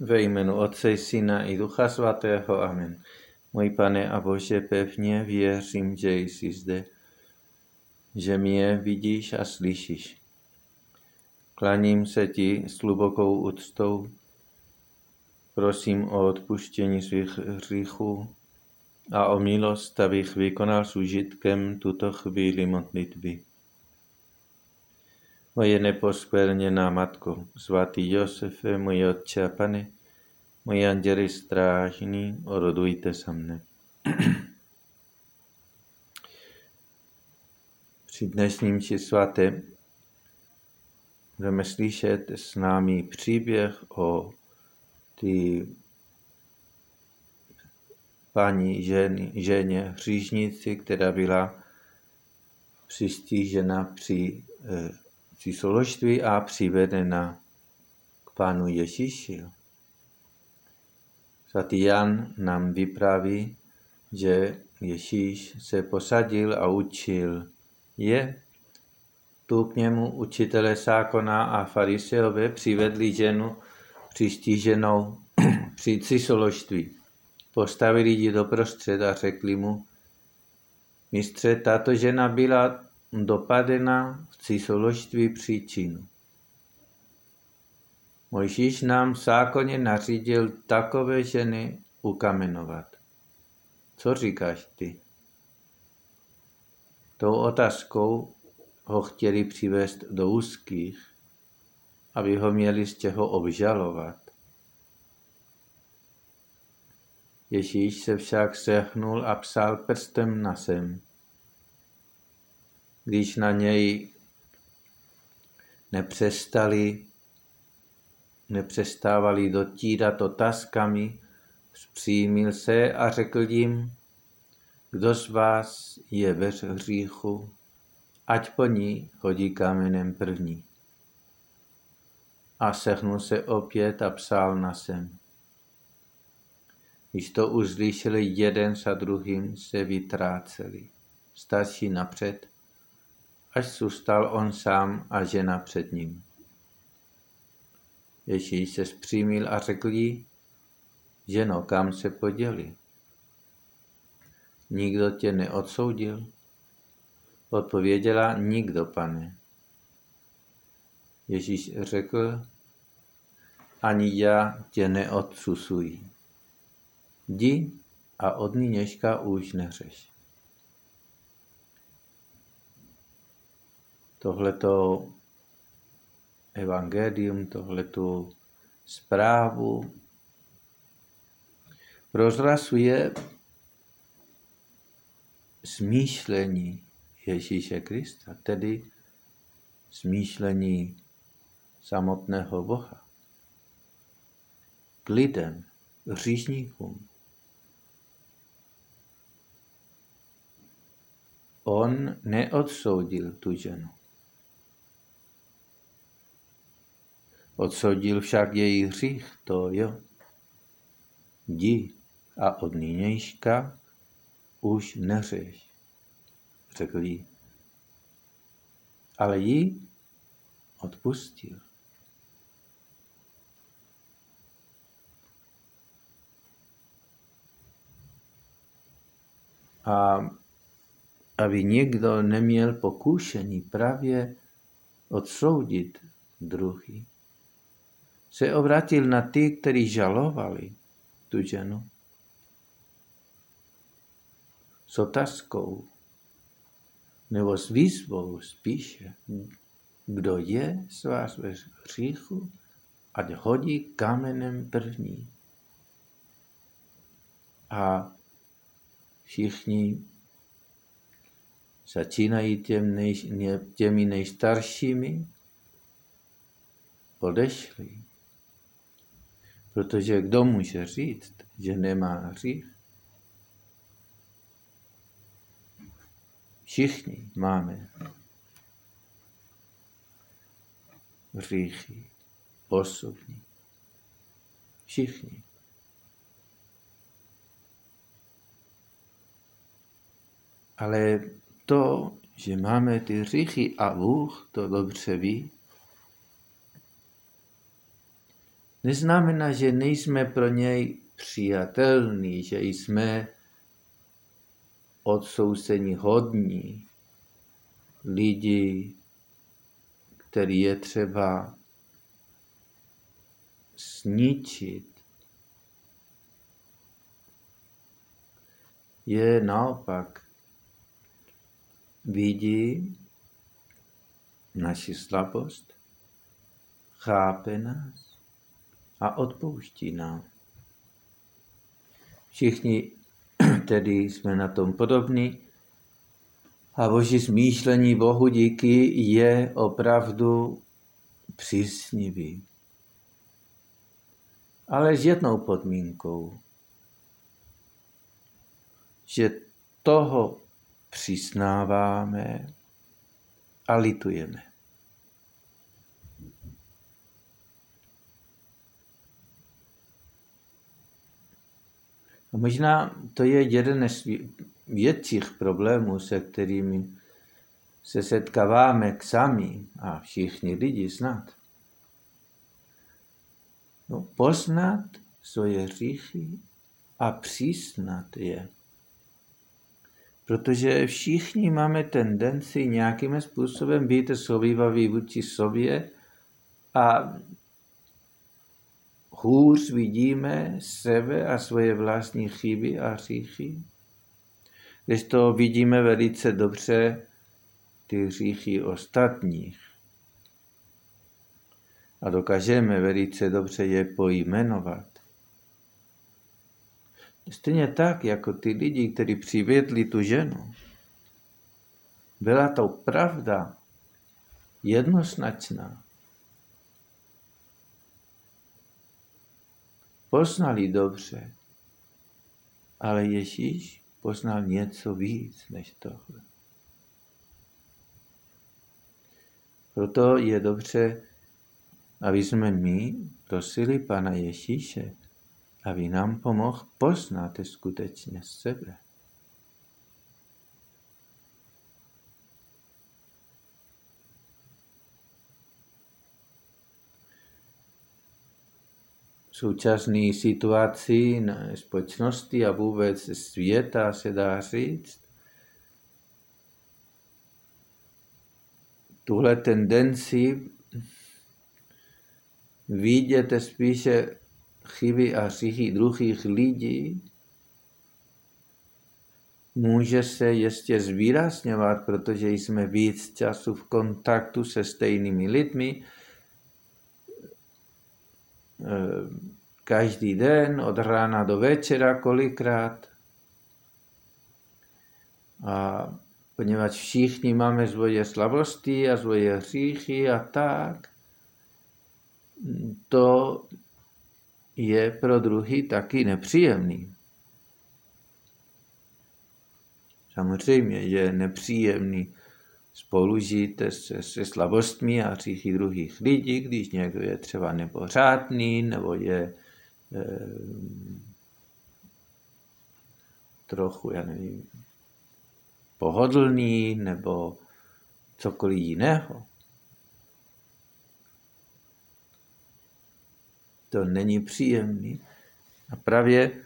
Ve jménu Otce, Syna i Ducha Svatého. Amen. Můj pane a Bože, pevně věřím, že jsi zde, že mě vidíš a slyšíš. Klaním se ti s hlubokou úctou. Prosím o odpuštění svých hříchů a o milost, abych vykonal s užitkem tuto chvíli modlitby. Moje neposkvrněná Matko, svatý Josefe, můj Otče a Pane, můj anděli strážný, orodujte se mne. Při dnešním či svatém budeme slyšet s námi příběh o ty paní ženy, ženě hřížnici, která byla přistížena při eh, císoložství a přivedena k Pánu Ježíši. Svatý Jan nám vypráví, že Ježíš se posadil a učil je. Tu k němu učitelé zákona a fariseové přivedli ženu přistiženou při císoložství. Postavili ji do prostřed a řekli mu, mistře, tato žena byla dopadena v císoložství příčinu. Mojžíš nám v zákoně nařídil takové ženy ukamenovat. Co říkáš ty? Tou otázkou ho chtěli přivést do úzkých, aby ho měli z čeho obžalovat. Ježíš se však sehnul a psal prstem na sem když na něj nepřestali, nepřestávali dotírat otázkami, vzpřímil se a řekl jim, kdo z vás je ve hříchu, ať po ní hodí kamenem první. A sehnul se opět a psal na sem. Když to uslyšeli jeden za druhým, se vytráceli. Stačí napřed až zůstal on sám a žena před ním. Ježíš se zpřímil a řekl jí, ženo, kam se poděli? Nikdo tě neodsoudil? Odpověděla, nikdo, pane. Ježíš řekl, ani já tě neodsusuji. Jdi a od nynějška už neřeš. Tohleto evangelium, tohleto zprávu prozrasuje smýšlení Ježíše Krista, tedy smýšlení samotného Boha k lidem, hříšníkům. On neodsoudil tu ženu. Odsoudil však její hřích, to jo. Jdi a od nynějška už neřeš, řekl jí. Ale jí odpustil. A aby někdo neměl pokušení právě odsoudit druhý se obratil na ty, kteří žalovali tu ženu s otázkou nebo s výzvou spíše, kdo je z vás ve hříchu, ať hodí kamenem první. A všichni začínají těm nej, těmi nejstaršími, odešli. Protože kdo může říct, že nemá hřích? Všichni máme hříchy osobní. Všichni. Ale to, že máme ty hříchy a Bůh to dobře ví, neznamená, že nejsme pro něj přijatelní, že jsme odsouzení hodní lidi, který je třeba zničit. Je naopak vidí naši slabost, chápe nás a odpouští nám. Všichni tedy jsme na tom podobní a boží smýšlení Bohu díky je opravdu přísnivý. Ale s jednou podmínkou, že toho přiznáváme a litujeme. A možná to je jeden z větších problémů, se kterými se setkáváme sami a všichni lidi snad. No, poznat svoje hříchy a přiznat je. Protože všichni máme tendenci nějakým způsobem být sobývaví vůči sobě a hůř vidíme sebe a svoje vlastní chyby a hříchy. Když to vidíme velice dobře ty hříchy ostatních. A dokážeme velice dobře je pojmenovat. Stejně tak, jako ty lidi, kteří přivedli tu ženu. Byla to pravda jednoznačná. Poznali dobře, ale Ježíš poznal něco víc než tohle. Proto je dobře, aby jsme my prosili Pana Ježíše, aby nám pomohl poznat skutečně sebe. Současné situaci na společnosti a vůbec světa se dá říct, tuhle tendenci vidíte spíše chyby a hříchy druhých lidí, může se ještě zvýrazňovat, protože jsme víc času v kontaktu se stejnými lidmi, každý den, od rána do večera kolikrát. A poněvadž všichni máme svoje slabosti a svoje hříchy a tak, to je pro druhý taky nepříjemný. Samozřejmě je nepříjemný spolužít se, se slabostmi a hříchy druhých lidí, když někdo je třeba nepořádný nebo je eh, trochu, já nevím, pohodlný nebo cokoliv jiného. to není příjemný. A právě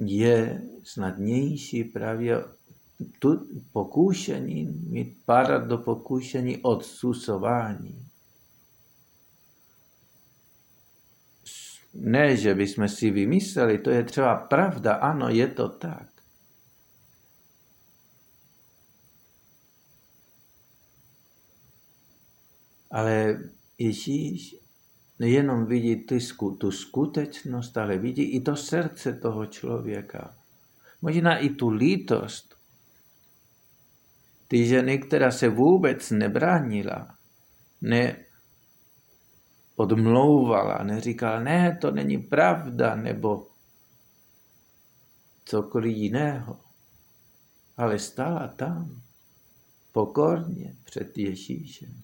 je snadnější právě tu pokušení, mít padat do pokušení odsusování. Ne, že bychom si vymysleli, to je třeba pravda, ano, je to tak. Ale Ježíš nejenom vidí ty, tu skutečnost, ale vidí i to srdce toho člověka. Možná i tu lítost. Ty ženy, která se vůbec nebránila, ne odmlouvala, neříkala, ne, to není pravda, nebo cokoliv jiného. Ale stála tam, pokorně před Ježíšem.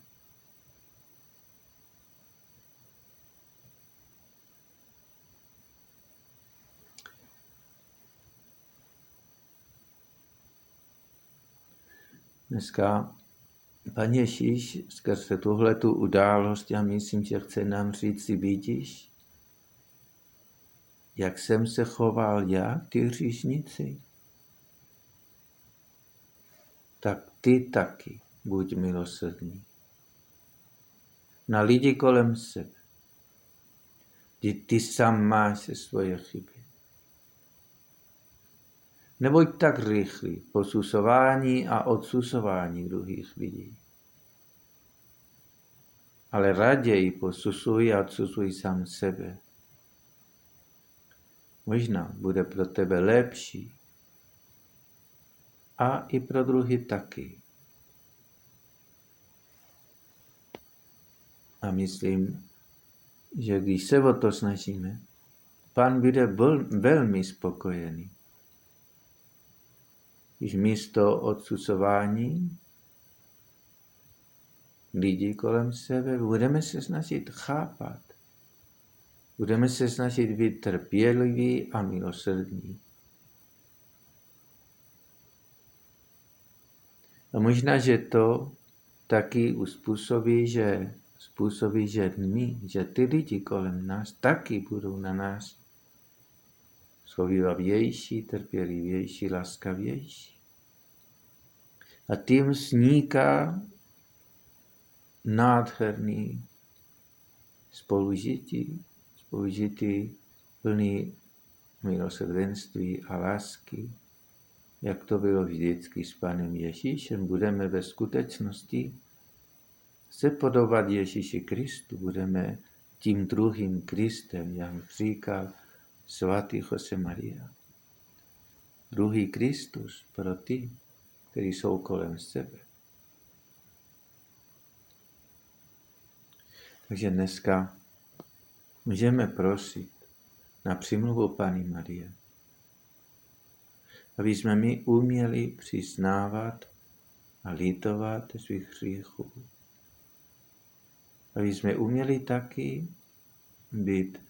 Dneska Pan Ježíš skrze tuhle tu událost, já myslím, že chce nám říct, si vidíš, jak jsem se choval já, ty říšnici, tak ty taky buď milosrdný. Na lidi kolem sebe. Ty, ty sám máš svoje chyby. Nebuď tak rychlý posusování a odsusování druhých lidí. Ale raději posusuj a odsusuj sám sebe. Možná bude pro tebe lepší a i pro druhý taky. A myslím, že když se o to snažíme, Pán bude velmi spokojený. Když místo odsusování lidí kolem sebe budeme se snažit chápat. Budeme se snažit být trpěliví a milosrdní. A možná, že to taky uspůsobí, že způsobí, že my, že ty lidi kolem nás taky budou na nás schovývavější, trpělivější, laskavější. A tím sníká nádherný spolužití, spolužití plný milosrdenství a lásky, jak to bylo vždycky s Panem Ježíšem, budeme ve skutečnosti se podobat Ježíši Kristu, budeme tím druhým Kristem, jak říkal svatý Jose Maria. Druhý Kristus pro ty, kteří jsou kolem sebe. Takže dneska můžeme prosit na přimluvu Pany Marie, aby jsme my uměli přiznávat a litovat svých hříchů aby jsme uměli taky být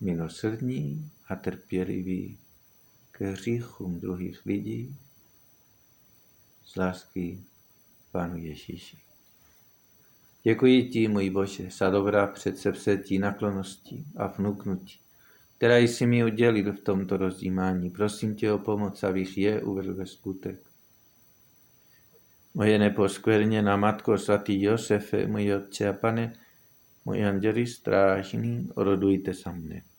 milosrdní a trpěliví k hříchům druhých lidí z lásky Pánu Ježíši. Děkuji ti, můj Bože, za dobrá předsevzetí, naklonosti a vnuknutí, která jsi mi udělil v tomto rozdímání. Prosím tě o pomoc, abych je uvedl ve skutek. Moje neposkvrněná Matko, svatý Josefe, můj Otče a Pane, můj anděli strážný, orodujte za mne.